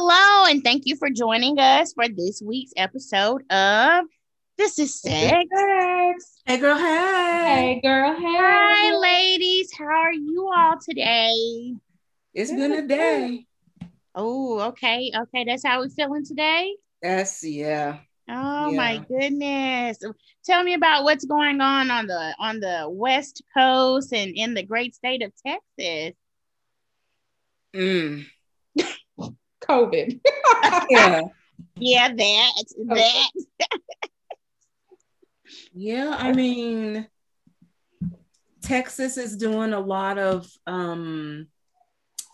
Hello, and thank you for joining us for this week's episode of This is Sex. Hey, girl. Hey. Hey, girl. Hey. Hi, ladies. How are you all today? It's been a day. Oh, okay. Okay. That's how we're feeling today. That's yeah. Oh my goodness. Tell me about what's going on on the on the West Coast and in the great state of Texas. Mm. COVID. Yeah. Yeah, that that. Yeah. I mean, Texas is doing a lot of um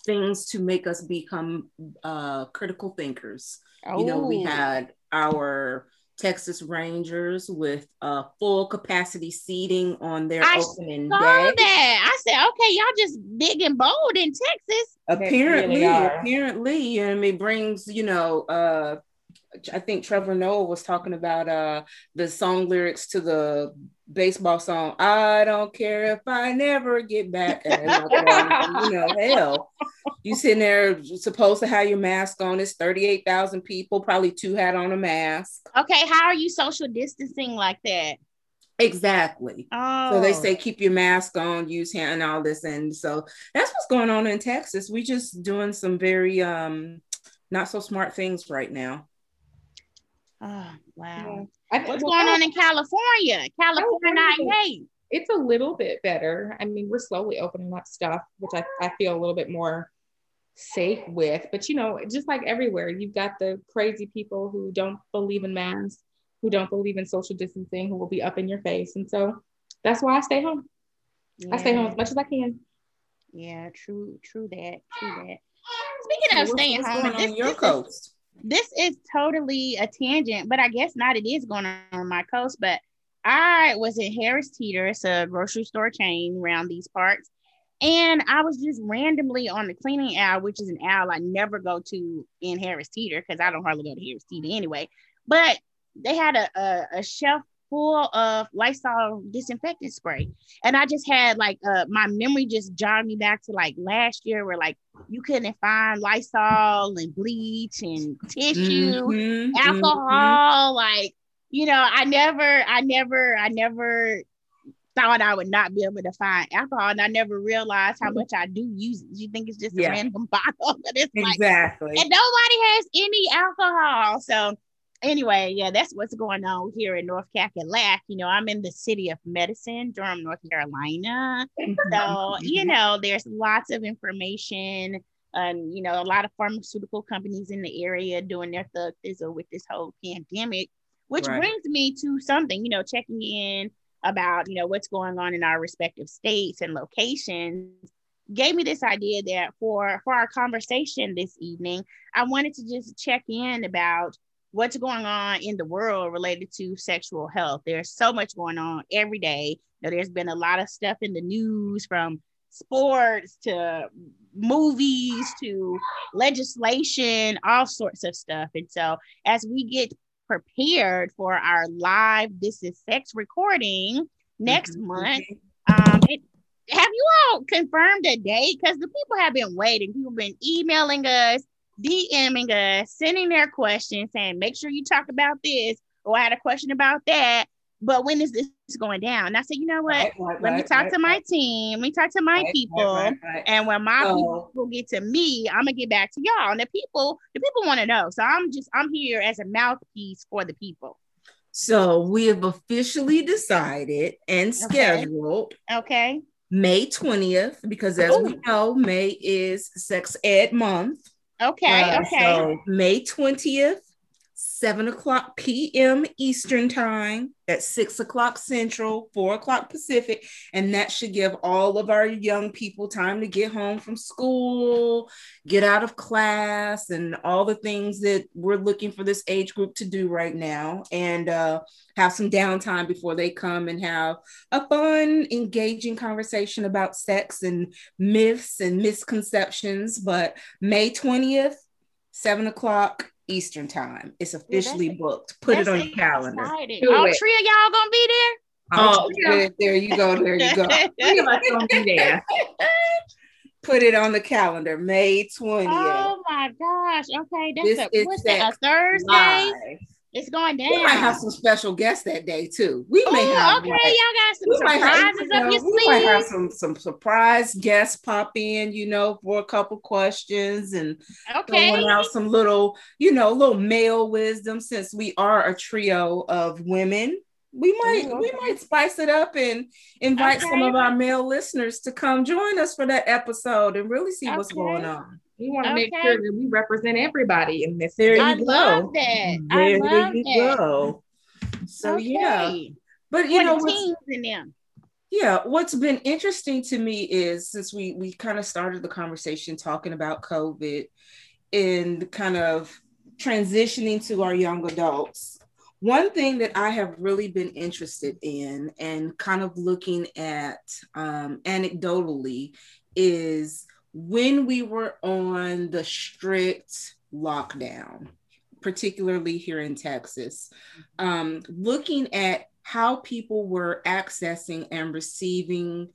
things to make us become uh critical thinkers. You know, we Oh. had our Texas Rangers with uh full capacity seating on their I opening saw day. that. I said, okay, y'all just big and bold in Texas. apparently really are. apparently and it brings you know uh i think trevor noah was talking about uh the song lyrics to the baseball song i don't care if i never get back you know hell you sitting there supposed to have your mask on it's 38000 people probably two had on a mask Okay, how are you social distancing like that? exactly Oh, So they say keep your mask on, use hand and all this. And so that's what's going on in Texas. We just doing some very um not so smart things right now. Oh, wow. I, What's well, going on in California? California, California. hey. It's a little bit better. I mean, we're slowly opening up stuff, which I, I feel a little bit more safe with. But you know, just like everywhere, you've got the crazy people who don't believe in masks, who don't believe in social distancing, who will be up in your face. And so that's why I stay home. I stay home as much as I can. Yeah, true, true that, true that. Speaking of What's- staying what's home, going on this, on your this is- coast? This is totally a tangent, but I guess not. It is going on my coast. But I was at Harris Teeter, it's a grocery store chain around these parts, and I was just randomly on the cleaning aisle, which is an aisle I never go to in Harris Teeter because I don't hardly go to Harris Teeter anyway. But they had a, a, a shelf full of Lysol disinfectant spray, and I just had like uh, my memory just jogged me back to like last year, where like you couldn't find Lysol and bleach and tissue, Mhm, mhm. alcohol. Like, you know, I never, I never, I never thought I would not be able to find alcohol. And I never realized how much I do use it. You think it's just a Yeah. random bottle, but it's like, Exactly. and nobody has any alcohol. So, anyway, yeah, that's what's going on here in North Cackalack. You know, I'm in the city of medicine, Durham, North Carolina. So, you mm-hmm. know, there's lots of information and, you know, a lot of pharmaceutical companies in the area doing their thug thizzle with this whole pandemic, which Right. brings me to something, you know, checking in about, you know, what's going on in our respective states and locations gave me this idea that for for our conversation this evening, I wanted to just check in about what's going on in the world related to sexual health. There's so much going on every day. You know, there's been a lot of stuff in the news from sports to movies to legislation, all sorts of stuff. And so as we get prepared for our live This Is Sex recording next Mhm, month, um, it, have you all confirmed a date? Because the people have been waiting. People have been emailing us, DMing us, uh, sending their questions, saying, make sure you talk about this, or I had a question about that. But when is this going down? And I said, you know what? Right, right, Let me talk right, to my right, team. Let me talk to my right, people. right, right, right. And when my So- people will get to me, I'm gonna get back to y'all. And the people, the people want to know. So I'm just I'm here as a mouthpiece for the people. So we have officially decided and scheduled Okay. May 20th because as we know, May is sex ed month. Okay. Uh, okay. So May 20th, 7 o'clock p.m. Eastern time at 6 o'clock Central, 4 o'clock Pacific. And that should give all of our young people time to get home from school, get out of class, and all the things that we're looking for this age group to do right now. And uh, have some downtime before they come and have a fun, engaging conversation about sex and myths and misconceptions. But May 20th, 7 o'clock Eastern time. It's officially that's- booked. Put it on your calendar. exciting. All it. three of y'all gonna be there? Oh, there, there you go. There you go. Three of us gonna be there. Put it on the calendar, May 20th. oh my gosh. Okay. This a, is what's that? A Thursday? Live. It's going down. We might have some special guests that day too. We may Ooh, have okay, like, y'all got some have, surprises know, up your we might have some some surprise guests pop in, you know, for a couple questions and Okay. throwing out some little, you know, little male wisdom since we are a trio of women. We might Ooh, we might spice it up and invite some of our male listeners to come join us for that episode and really see what's going on. We want to make sure that we represent everybody in this. There I you go. love that. I There love you that. go. So yeah, but you For know what's teens in them. yeah what's been interesting to me is since we we kind of started the conversation talking about covid and kind of transitioning to our young adults one thing that i have really been interested in and kind of looking at um, anecdotally is when we were on the strict lockdown particularly here in texas um, looking at how people were accessing and receiving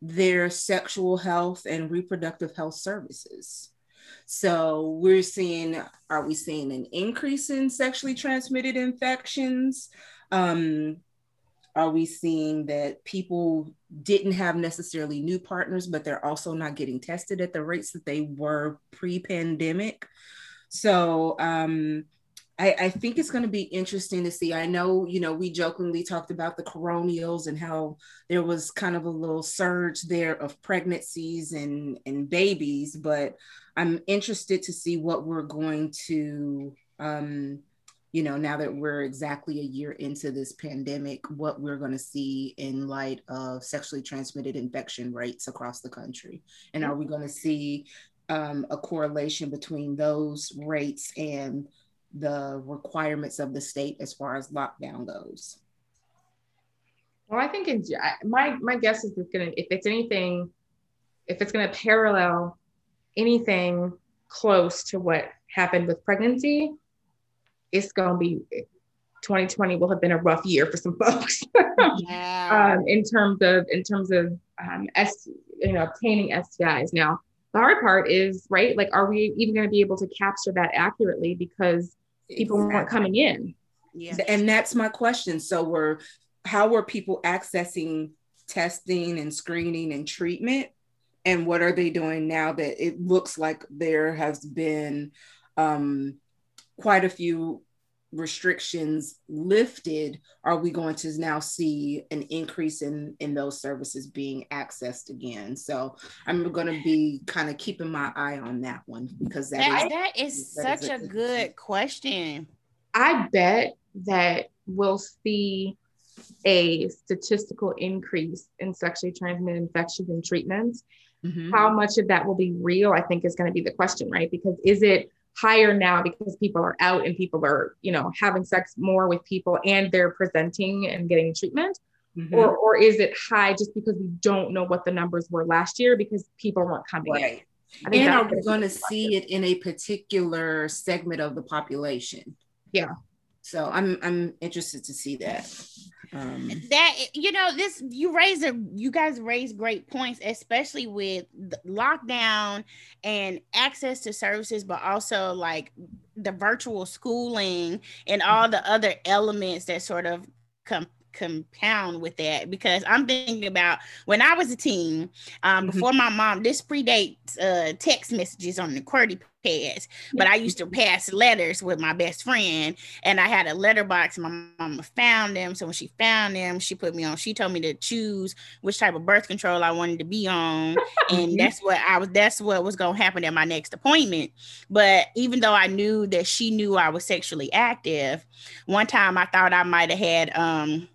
their sexual health and reproductive health services. So we're seeing, are we seeing an increase in sexually transmitted infections? Um, are we seeing that people didn't have necessarily new partners, but they're also not getting tested at the rates that they were pre-pandemic? So um, I, I think it's going to be interesting to see. I know, you know, we jokingly talked about the coronials and how there was kind of a little surge there of pregnancies and, and babies, but I'm interested to see what we're going to, um, you know, now that we're exactly a year into this pandemic, what we're going to see in light of sexually transmitted infection rates across the country. And are we going to see um, a correlation between those rates and the requirements of the state as far as lockdown goes. Well, I think in, my my guess is it's gonna if it's anything, if it's gonna parallel anything close to what happened with pregnancy, it's gonna be 2020 will have been a rough year for some folks Yeah. um, in terms of in terms of um, S, you know obtaining STIs. Now the hard part is right, like are we even going to be able to capture that accurately because people weren't coming in? yeah. And that's my question. So we're how were people accessing testing and screening and treatment? And what are they doing now that it looks like there has been um, quite a few restrictions lifted? Are we going to now see an increase in in those services being accessed again? So I'm going to be kind of keeping my eye on that one because that That, is that is that is such a a good good question. I bet that we'll see a statistical increase in sexually transmitted infections and treatments. Mhm. How much of that will be real, I think, is going to be the question, right? Because is it higher now because people are out and people are, you know, having sex more with people and they're presenting and getting treatment? Mhm. Or, or is it high just because we don't know what the numbers were last year because people weren't coming in? right. I And are we going to see it in a particular segment of the population? Yeah. So I'm I'm interested to see that. Um, that you know this you raise a you guys raise great points especially with the lockdown and access to services but also like the virtual schooling and all the other elements that sort of come compound with that because i'm thinking about when i was a teen um Mhm. before my mom this predates uh text messages on the QWERTY but i used to pass letters with my best friend and I had a letterbox. My mama found them. So when she found them, she put me on. She told me to choose which type of birth control I wanted to be on, and Mhm. that's what I was. That's what was gonna happen at my next appointment. But even though I knew that she knew I was sexually active, one time I thought I might have had um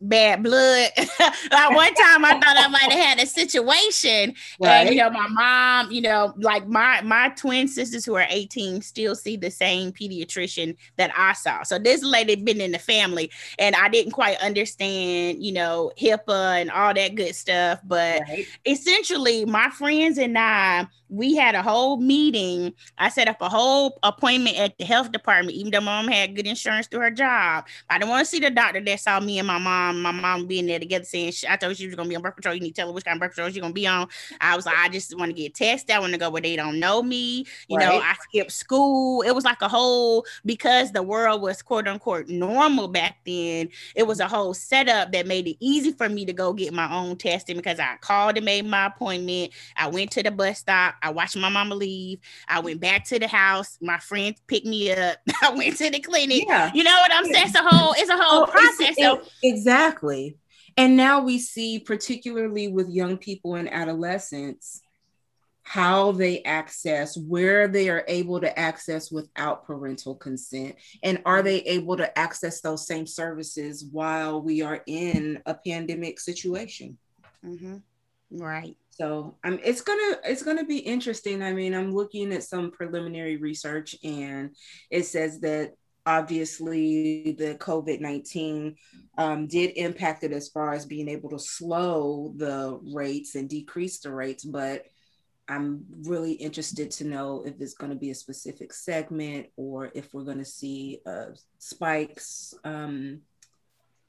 bad blood. like one time I thought I might have had a situation and you know, my mom, you know, like my my twin sisters who are 18 still see the same pediatrician that I saw. So this lady been in the family, and I didn't quite understand, you know, HIPAA and all that good stuff. But Right. essentially, my friends and I we had a whole meeting. I set up a whole appointment at the health department, even though my mom had good insurance through her job. I didn't want to see the doctor that saw me and my mom, my mom being there together saying, I told you she was going to be on birth control. You need to tell her which kind of birth control she's going to be on. I was like, I just want to get tested. I want to go where they don't know me. You right. know, I skipped school. It was like a whole, because the world was quote unquote normal back then, it was a whole setup that made it easy for me to go get my own testing because I called and made my appointment. I went to the bus stop. I watched my mama leave. I went back to the house. My friend picked me up. I went to the clinic. Yeah. You know what I'm saying? It's a whole, it's a whole oh, process. So exactly. And now we see, particularly with young people and adolescents, how they access, where they are able to access without parental consent, and are they able to access those same services while we are in a pandemic situation? Mm-hmm. Right. So um, it's gonna it's gonna be interesting. I mean, I'm looking at some preliminary research, and it says that obviously the COVID nineteen um, did impact it as far as being able to slow the rates and decrease the rates, but I'm really interested to know if it's going to be a specific segment or if we're going to see uh, spikes. Um,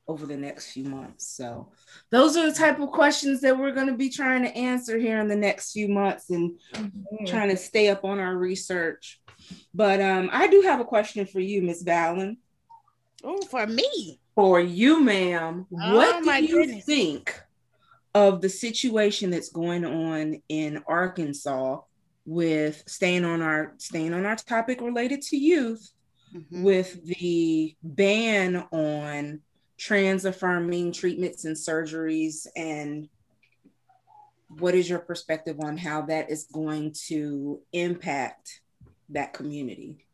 over the next few months. So those are the type of questions that we're going to be trying to answer here in the next few months and mm-hmm. trying to stay up on our research. But um, I do have a question for you, Miss Valen. Oh, for me. For you, ma'am. Oh, what do you goodness. think of the situation that's going on in Arkansas with staying on our staying on our topic related to youth mm-hmm. with the ban on trans affirming treatments and surgeries? And what is your perspective on how that is going to impact that community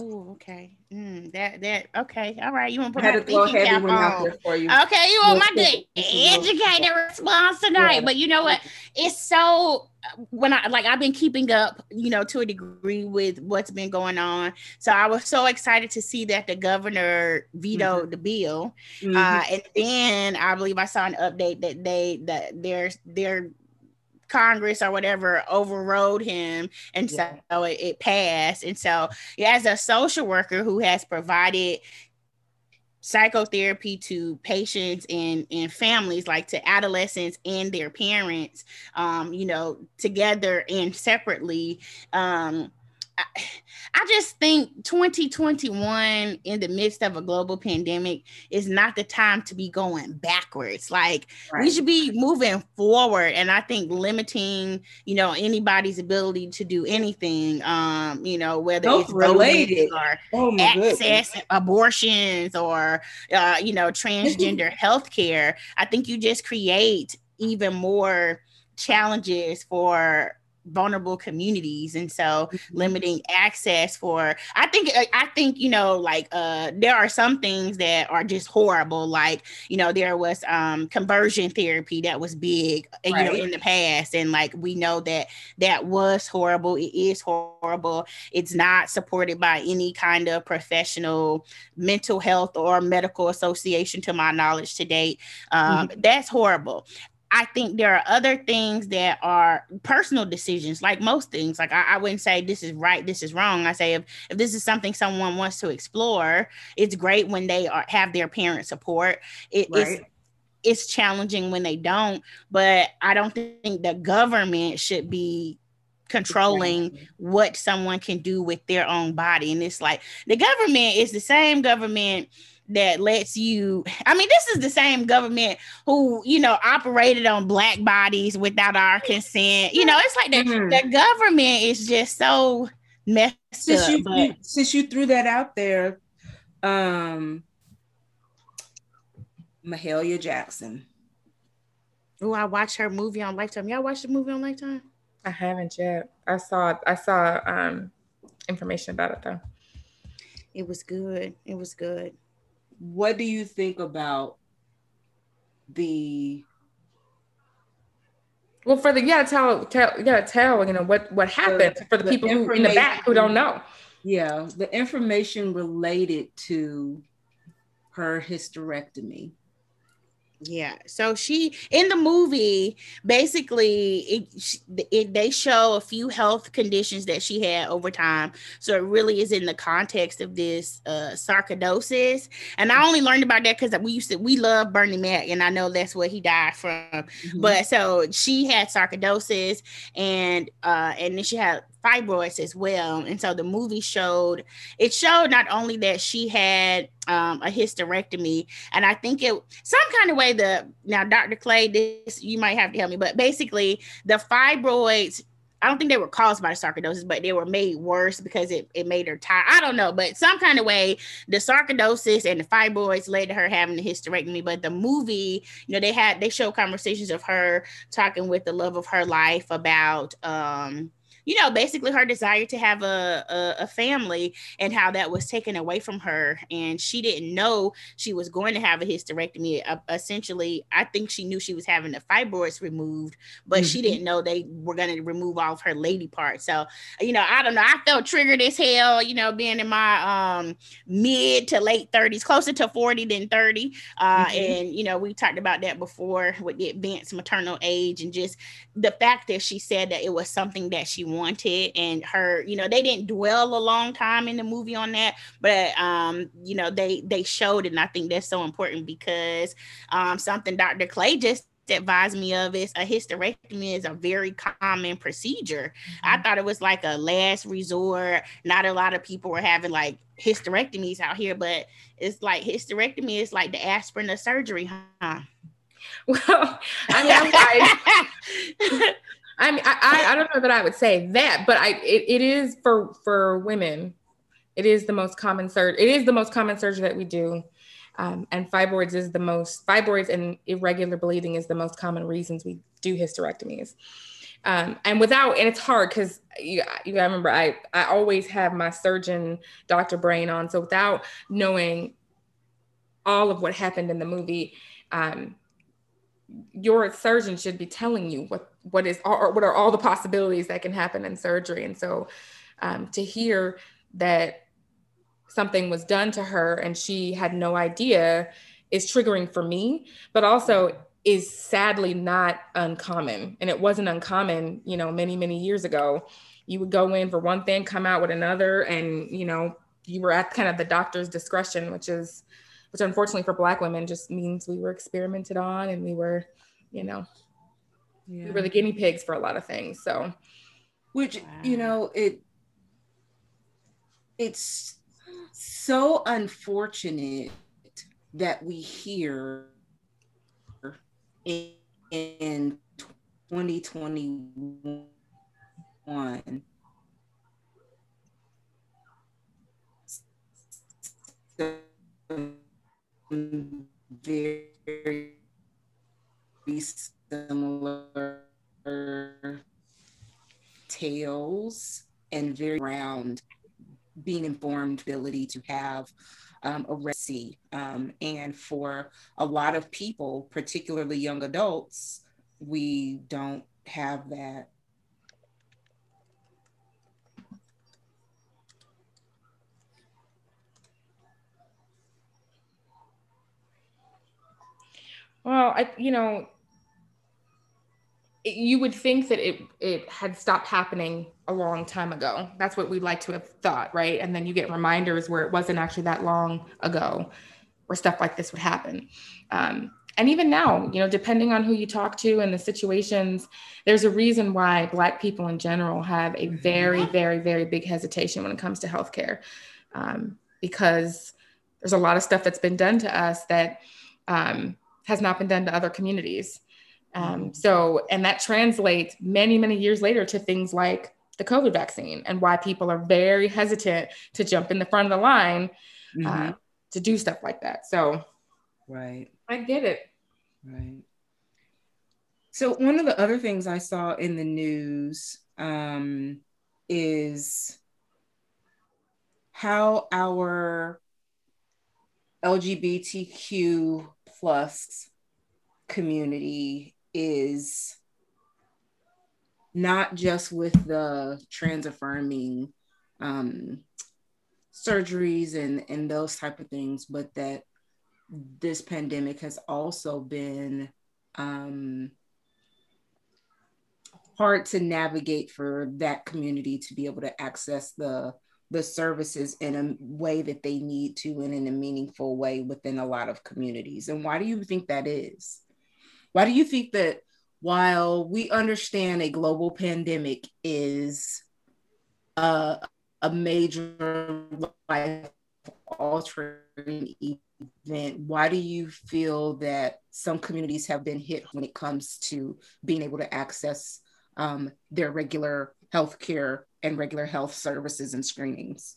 Oh, okay. Mm, that that okay. All right. You want to put my thinking cap on? for you. Okay, you want my educated response tonight. Yeah. But you know what? It's so when I like I've been keeping up, you know, to a degree with what's been going on. So I was so excited to see that the governor vetoed mm-hmm. the bill. Mm-hmm. Uh, and then I believe I saw an update that they that their their Congress or whatever overrode him, and yeah. so it, it passed. And so, yeah, as a social worker who has provided psychotherapy to patients and, and families like to adolescents and their parents um, you know together and separately um, I, just think 2021 in the midst of a global pandemic is not the time to be going backwards. Like right. we should be moving forward. And I think limiting, you know, anybody's ability to do anything, um, you know, whether Those it's related or oh access goodness. abortions or uh, you know, transgender health care, I think you just create even more challenges for vulnerable communities and so mm-hmm. limiting access for i think uh, i think you know like uh there are some things that are just horrible like you know there was um conversion therapy that was big right. Uh, you know in the past and like we know that that was horrible it is horrible it's not supported by any kind of professional mental health or medical association to my knowledge to date um, mm-hmm. that's horrible I think there are other things that are personal decisions, like most things. Like I, I, wouldn't say this is right, this is wrong. I say if, if this is something someone wants to explore, it's great when they are have their parent support. It, right. It's it's challenging when they don't, but I don't think the government should be controlling what someone can do with their own body. And it's like the government is the same government that lets you i mean this is the same government who you know operated on black bodies without our consent. You know it's like the, mm-hmm. the government is just so messed since up you, but... you, since you threw that out there um mahalia jackson. Oh i watched her movie on lifetime. Y'all watched the movie on lifetime? I haven't yet. I saw i saw um information about it though. It was good. It was good what do you think about the well for the you gotta tell, tell you gotta tell you know what what happened the, for the, the people who in the back who don't know. Yeah the information related to her hysterectomy Yeah. So she in the movie basically it, it, they show a few health conditions that she had over time. So it really is in the context of this uh sarcoidosis. And I only learned about that cuz we used to we love Bernie Mac and I know that's what he died from. Mm-hmm. But so she had sarcoidosis and uh and then she had fibroids as well. And so the movie showed it showed not only that she had um, a hysterectomy, and I think it some kind of way the now Dr. Clay, this you might have to help me, but basically the fibroids. I don't think they were caused by sarcoidosis, but they were made worse because it, it made her tired. I don't know, but some kind of way the sarcoidosis and the fibroids led to her having the hysterectomy. But the movie, you know, they had they show conversations of her talking with the love of her life about um you know, basically her desire to have a, a, a, family and how that was taken away from her. And she didn't know she was going to have a hysterectomy. Uh, essentially, I think she knew she was having the fibroids removed, but mm-hmm. she didn't know they were going to remove all of her lady parts. So, you know, I don't know. I felt triggered as hell, you know, being in my um, mid to late 30s, closer to 40 than 30. Uh, mm-hmm. And, you know, we talked about that before with the advanced maternal age and just the fact that she said that it was something that she wanted and her you know they didn't dwell a long time in the movie on that but um you know they they showed it and i think that's so important because um something dr clay just advised me of is a hysterectomy is a very common procedure. Mm-hmm. I thought it was like a last resort. Not a lot of people were having like hysterectomies out here, but it's like hysterectomy is like the aspirin of surgery, huh? Well, I mean, I, I mean, I, I don't know that I would say that, but I it, it is for for women. It is the most common surgery. It is the most common surgery that we do, um, and fibroids is the most fibroids and irregular bleeding is the most common reasons we do hysterectomies. Um, and without and it's hard because you, you I remember I I always have my surgeon Dr. Brain on, so without knowing all of what happened in the movie, um, your surgeon should be telling you what what is or what are all the possibilities that can happen in surgery. And so um, to hear that something was done to her and she had no idea is triggering for me but also is sadly not uncommon. And it wasn't uncommon you know many many years ago. You would go in for one thing come out with another and you know you were at kind of the doctor's discretion which is which unfortunately for black women just means we were experimented on and we were you know yeah. we were the guinea pigs for a lot of things so which wow. you know it it's so unfortunate that we hear in, in 2021 so very similar tales and very around being informed ability to have um, a recipe. Um, and for a lot of people, particularly young adults, we don't have that Well, I you know, it, you would think that it it had stopped happening a long time ago. That's what we'd like to have thought, right? And then you get reminders where it wasn't actually that long ago, where stuff like this would happen. Um, and even now, you know, depending on who you talk to and the situations, there's a reason why Black people in general have a very, very, very big hesitation when it comes to healthcare, um, because there's a lot of stuff that's been done to us that um, has not been done to other communities. Um, mm-hmm. so, and that translates many, many years later to things like the COVID vaccine and why people are very hesitant to jump in the front of the line uh, mm-hmm. uh, to do stuff like that. So, right. I get it. Right. So, one of the other things I saw in the news um, is how our LGBTQ plus community is not just with the trans affirming um, surgeries and, and those type of things, but that this pandemic has also been um, hard to navigate for that community to be able to access the the services in a way that they need to and in a meaningful way within a lot of communities. And why do you think that is? Why do you think that while we understand a global pandemic is uh, a major life altering event, why do you feel that some communities have been hit when it comes to being able to access um, their regular health care and regular health services and screenings?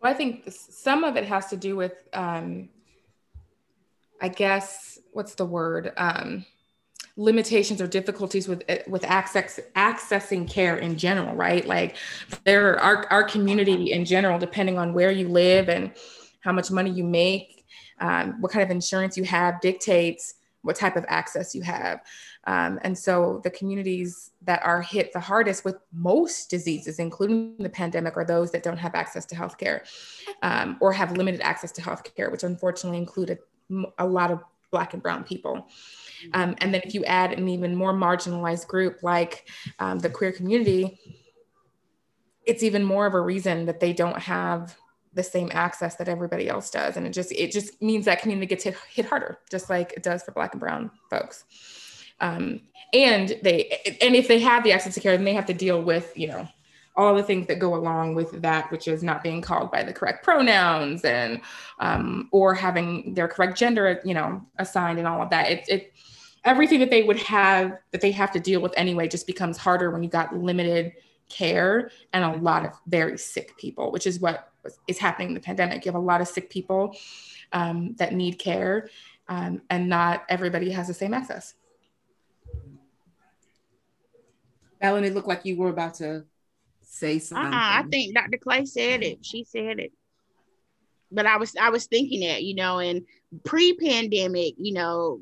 Well, I think some of it has to do with, um, I guess, what's the word? Um, limitations or difficulties with with access accessing care in general right like there our, our community in general depending on where you live and how much money you make um, what kind of insurance you have dictates what type of access you have. Um, and so the communities that are hit the hardest with most diseases including the pandemic are those that don't have access to healthcare um, or have limited access to healthcare which unfortunately include a, a lot of black and brown people. Um, and then if you add an even more marginalized group like um, the queer community, it's even more of a reason that they don't have the same access that everybody else does. And it just it just means that community gets hit, hit harder, just like it does for black and brown folks. Um, and they and if they have the access to care, then they have to deal with, you know, all the things that go along with that, which is not being called by the correct pronouns and um, or having their correct gender, you know, assigned and all of that. It, it everything that they would have that they have to deal with anyway just becomes harder when you got limited care and a lot of very sick people, which is what is happening in the pandemic. You have a lot of sick people um, that need care, um, and not everybody has the same access. Melanie, it looked like you were about to say something. Uh-uh, I think Dr. Clay said it. She said it. But I was I was thinking that, you know, and pre-pandemic, you know,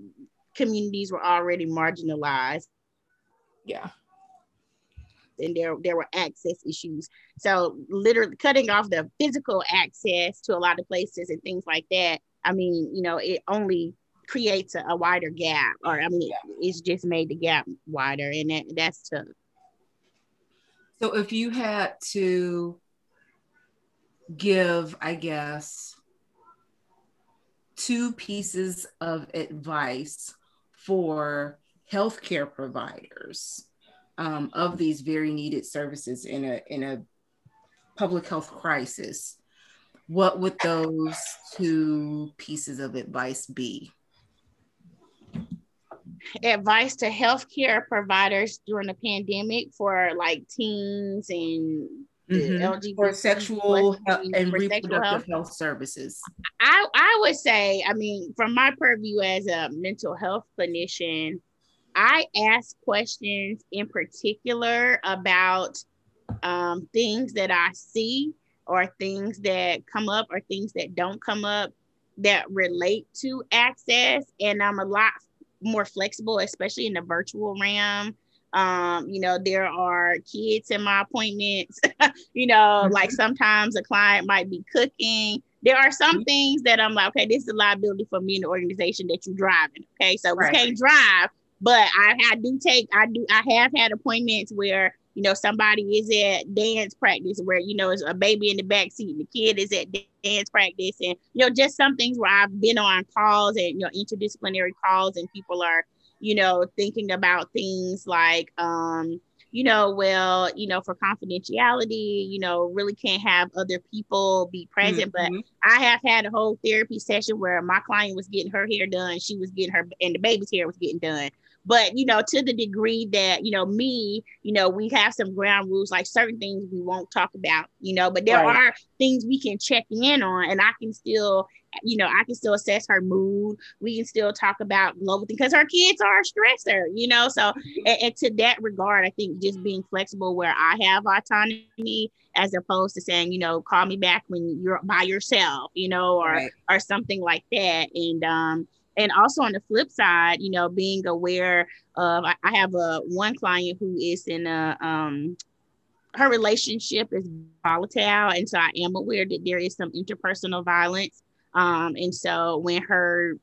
communities were already marginalized. Yeah. And there, there were access issues. So literally cutting off the physical access to a lot of places and things like that. I mean, you know, it only creates a, a wider gap, or I mean, it's just made the gap wider, and that, that's tough. So if you had to give, I guess, two pieces of advice for healthcare providers um, of these very needed services in a in a public health crisis, what would those two pieces of advice be? Advice to healthcare providers during the pandemic for like teens and mm-hmm. LGBT for sexual health and for reproductive health. health. services? I, I would say, I mean, from my purview as a mental health clinician, I ask questions in particular about um, things that I see or things that come up or things that don't come up that relate to access. And I'm a lot more flexible, especially in the virtual realm um, you know, there are kids in my appointments. you know, mm-hmm. like sometimes a client might be cooking. There are some mm-hmm. things that I'm like, okay, this is a liability for me in the organization that you're driving. Okay, so right. we can't drive, but I, I do take, I do, I have had appointments where you know somebody is at dance practice where you know it's a baby in the back seat and the kid is at dance practice and you know just some things where I've been on calls and you know interdisciplinary calls and people are you know, thinking about things like, um, you know, well, you know, for confidentiality, you know, really can't have other people be present. Mm-hmm. But I have had a whole therapy session where my client was getting her hair done, she was getting her, and the baby's hair was getting done but you know to the degree that you know me you know we have some ground rules like certain things we won't talk about you know but there right. are things we can check in on and i can still you know i can still assess her mood we can still talk about global things because her kids are a stressor you know so mm-hmm. and, and to that regard i think just being flexible where i have autonomy as opposed to saying you know call me back when you're by yourself you know or right. or something like that and um and also on the flip side, you know, being aware of, I, I have a one client who is in a, um, her relationship is volatile. And so I am aware that there is some interpersonal violence Um, and so when her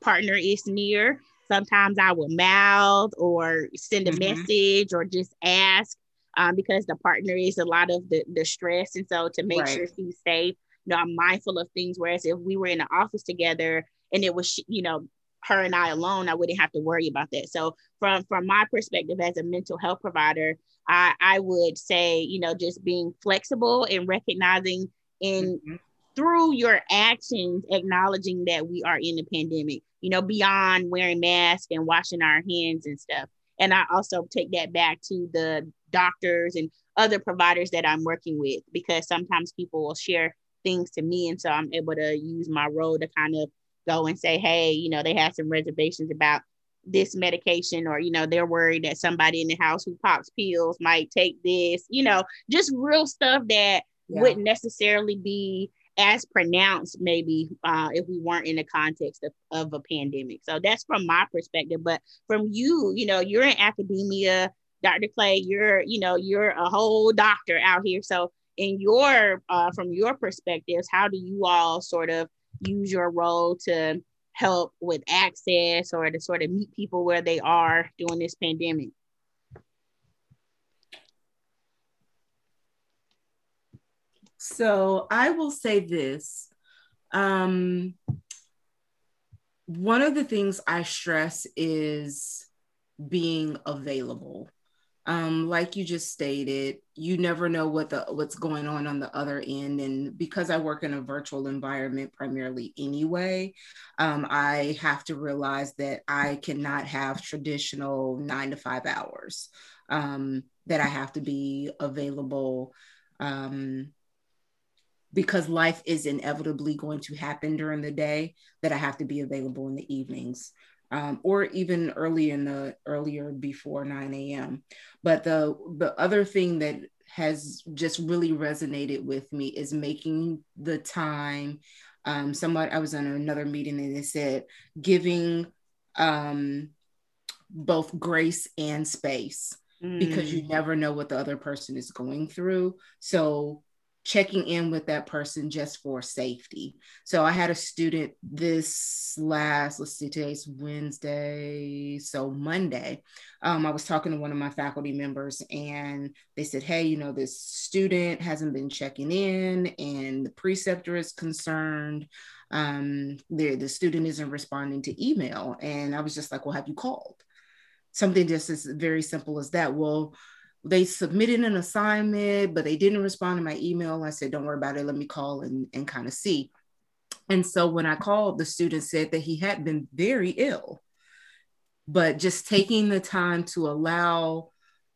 partner is near, sometimes I will mouth or send a mm-hmm. message or just ask um, because the partner is a lot of the, the stress. And so to make right. sure she's safe, you know, I'm mindful of things. Whereas if we were in the office together and it was, you know, her and I alone, I wouldn't have to worry about that. So from from my perspective as a mental health provider, I, I would say, you know, just being flexible and recognizing in mm-hmm. through your actions, acknowledging that we are in a pandemic, you know, beyond wearing masks and washing our hands and stuff. And I also take that back to the doctors and other providers that I'm working with because sometimes people will share things to me. And so I'm able to use my role to kind of go and say, hey, you know, they had some reservations about this medication, or, you know, they're worried that somebody in the house who pops pills might take this, you know, just real stuff that yeah. wouldn't necessarily be as pronounced maybe uh, if we weren't in the context of, of a pandemic. So that's from my perspective. But from you, you know, you're in academia, Dr. Clay, you're, you know, you're a whole doctor out here. So in your uh, from your perspectives, how do you all sort of use your role to help with access or to sort of meet people where they are during this pandemic? So I will say this. Um, one of the things I stress is being available um, like you just stated, you never know what the what's going on on the other end. And because I work in a virtual environment primarily anyway, um, I have to realize that I cannot have traditional nine to five hours. Um, that I have to be available um, because life is inevitably going to happen during the day. That I have to be available in the evenings um, or even early in the earlier before 9 a.m. But the the other thing that has just really resonated with me is making the time. Um, somebody I was in another meeting and they said giving um, both grace and space mm. because you mm. never know what the other person is going through. So checking in with that person just for safety. So I had a student this last, let's see, today's Wednesday. So Monday, um, I was talking to one of my faculty members and they said, Hey, you know, this student hasn't been checking in and the preceptor is concerned. Um, the, the student isn't responding to email. And I was just like, Well, have you called? Something just as very simple as that. Well, they submitted an assignment, but they didn't respond to my email. I said, don't worry about it. Let me call and, and kind of see. And so when I called, the student said that he had been very ill, but just taking the time to allow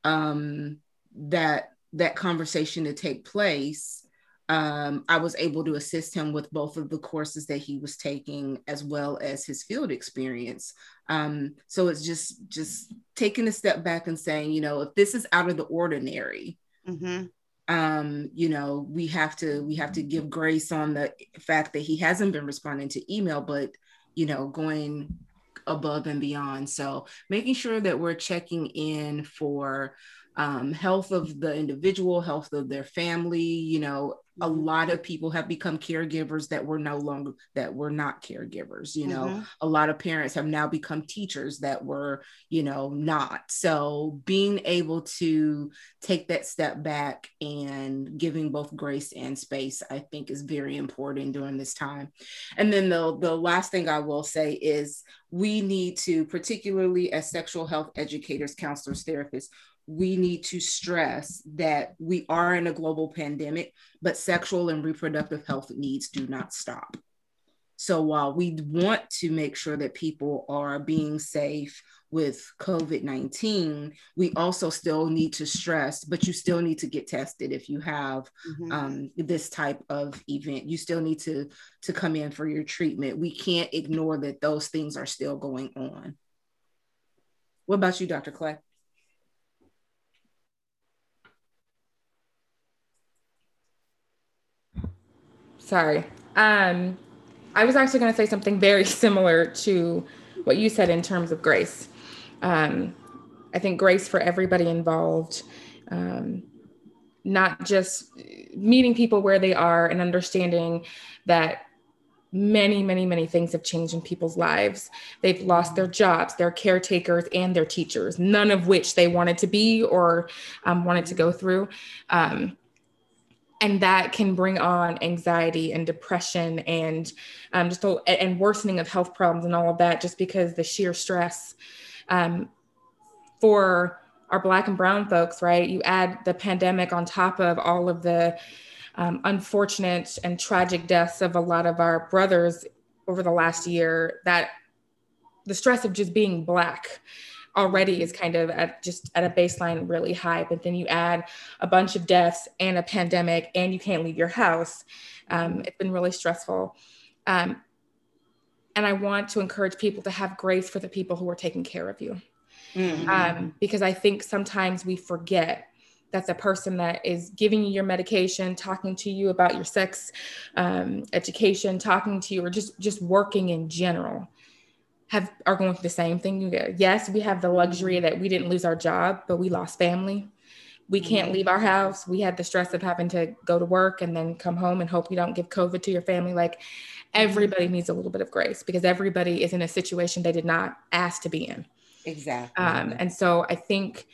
um, that that conversation to take place um, I was able to assist him with both of the courses that he was taking, as well as his field experience. Um, so it's just just taking a step back and saying, you know, if this is out of the ordinary, mm-hmm. um, you know, we have to we have to give grace on the fact that he hasn't been responding to email, but you know, going above and beyond. So making sure that we're checking in for um, health of the individual, health of their family. You know, a mm-hmm. lot of people have become caregivers that were no longer that were not caregivers. You know, mm-hmm. a lot of parents have now become teachers that were, you know, not. So being able to take that step back and giving both grace and space, I think, is very important during this time. And then the the last thing I will say is we need to, particularly as sexual health educators, counselors, therapists we need to stress that we are in a global pandemic, but sexual and reproductive health needs do not stop. So while we want to make sure that people are being safe with COVID 19, we also still need to stress, but you still need to get tested if you have mm-hmm. um, this type of event. You still need to, to come in for your treatment. We can't ignore that those things are still going on. What about you, Dr. Clay? Sorry. Um, I was actually going to say something very similar to what you said in terms of grace. Um, I think grace for everybody involved, um, not just meeting people where they are and understanding that many, many, many things have changed in people's lives. They've lost their jobs, their caretakers, and their teachers, none of which they wanted to be or um, wanted to go through. Um, and that can bring on anxiety and depression and um, just and worsening of health problems and all of that, just because the sheer stress um, for our Black and Brown folks, right? You add the pandemic on top of all of the um, unfortunate and tragic deaths of a lot of our brothers over the last year that the stress of just being black already is kind of at just at a baseline really high but then you add a bunch of deaths and a pandemic and you can't leave your house um, it's been really stressful um, and i want to encourage people to have grace for the people who are taking care of you mm-hmm. um, because i think sometimes we forget that the person that is giving you your medication talking to you about your sex um, education talking to you or just just working in general have are going through the same thing. You get. yes we have the luxury that we didn't lose our job but we lost family. We can't leave our house. We had the stress of having to go to work and then come home and hope you don't give covid to your family. Like everybody needs a little bit of grace because everybody is in a situation they did not ask to be in. Exactly. Um, and so i think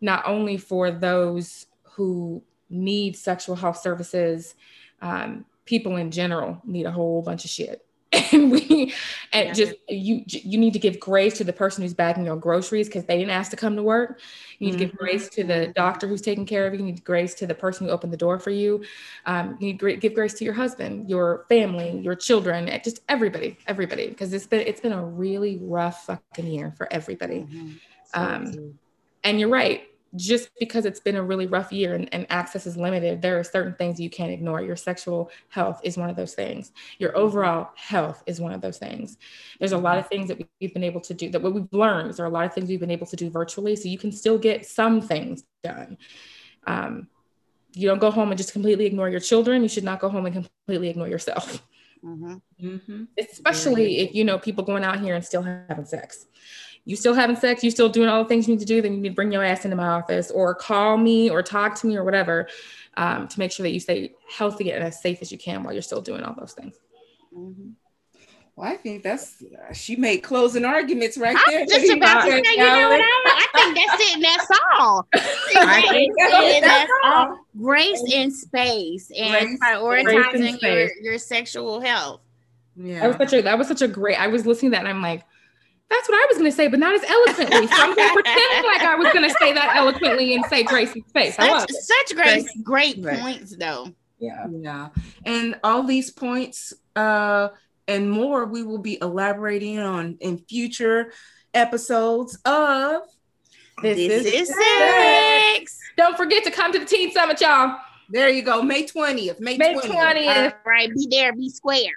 not only for those who need sexual health services, um, people in general need a whole bunch of shit. And we, and yeah. just you, you need to give grace to the person who's bagging your groceries because they didn't ask to come to work. You need mm-hmm. to give mm-hmm. grace to the doctor who's taking care of you. You need grace to the person who opened the door for you. Um, you need to give grace to your husband, your family, your children, just everybody, everybody, because it's been it's been a really rough fucking year for everybody. Mm-hmm. So um, and you're right just because it's been a really rough year and, and, access is limited, there are certain things you can't ignore. Your sexual health is one of those things. Your overall health is one of those things. There's a lot of things that we've been able to do that what we've learned. Is there are a lot of things we've been able to do virtually. So you can still get some things done. Um, you don't go home and just completely ignore your children. You should not go home and completely ignore yourself. Mm-hmm. Mm-hmm. Especially if you know people going out here and still having sex you still having sex, you still doing all the things you need to do, then you need to bring your ass into my office or call me or talk to me or whatever um, to make sure that you stay healthy and as safe as you can while you're still doing all those things. Mm-hmm. Well, I think that's uh, she made closing arguments right there. I'm just about to say, you know what I, I think that's it. And that's all. Grace, that's all. Grace in space and Grace, prioritizing Grace your, your sexual health. Yeah, that was such a that was such a great. I was listening to that and I'm like, that's what I was going to say, but not as eloquently. So I'm going to pretend like I was going to say that eloquently and say Gracie's face. Such, such great, great right. points, though. Yeah. Yeah. And all these points uh, and more we will be elaborating on in future episodes of This, this is, is Sex. Don't forget to come to the Teen Summit, y'all. There you go. May 20th. May, May 20th. 20th. All right. Be there. Be square.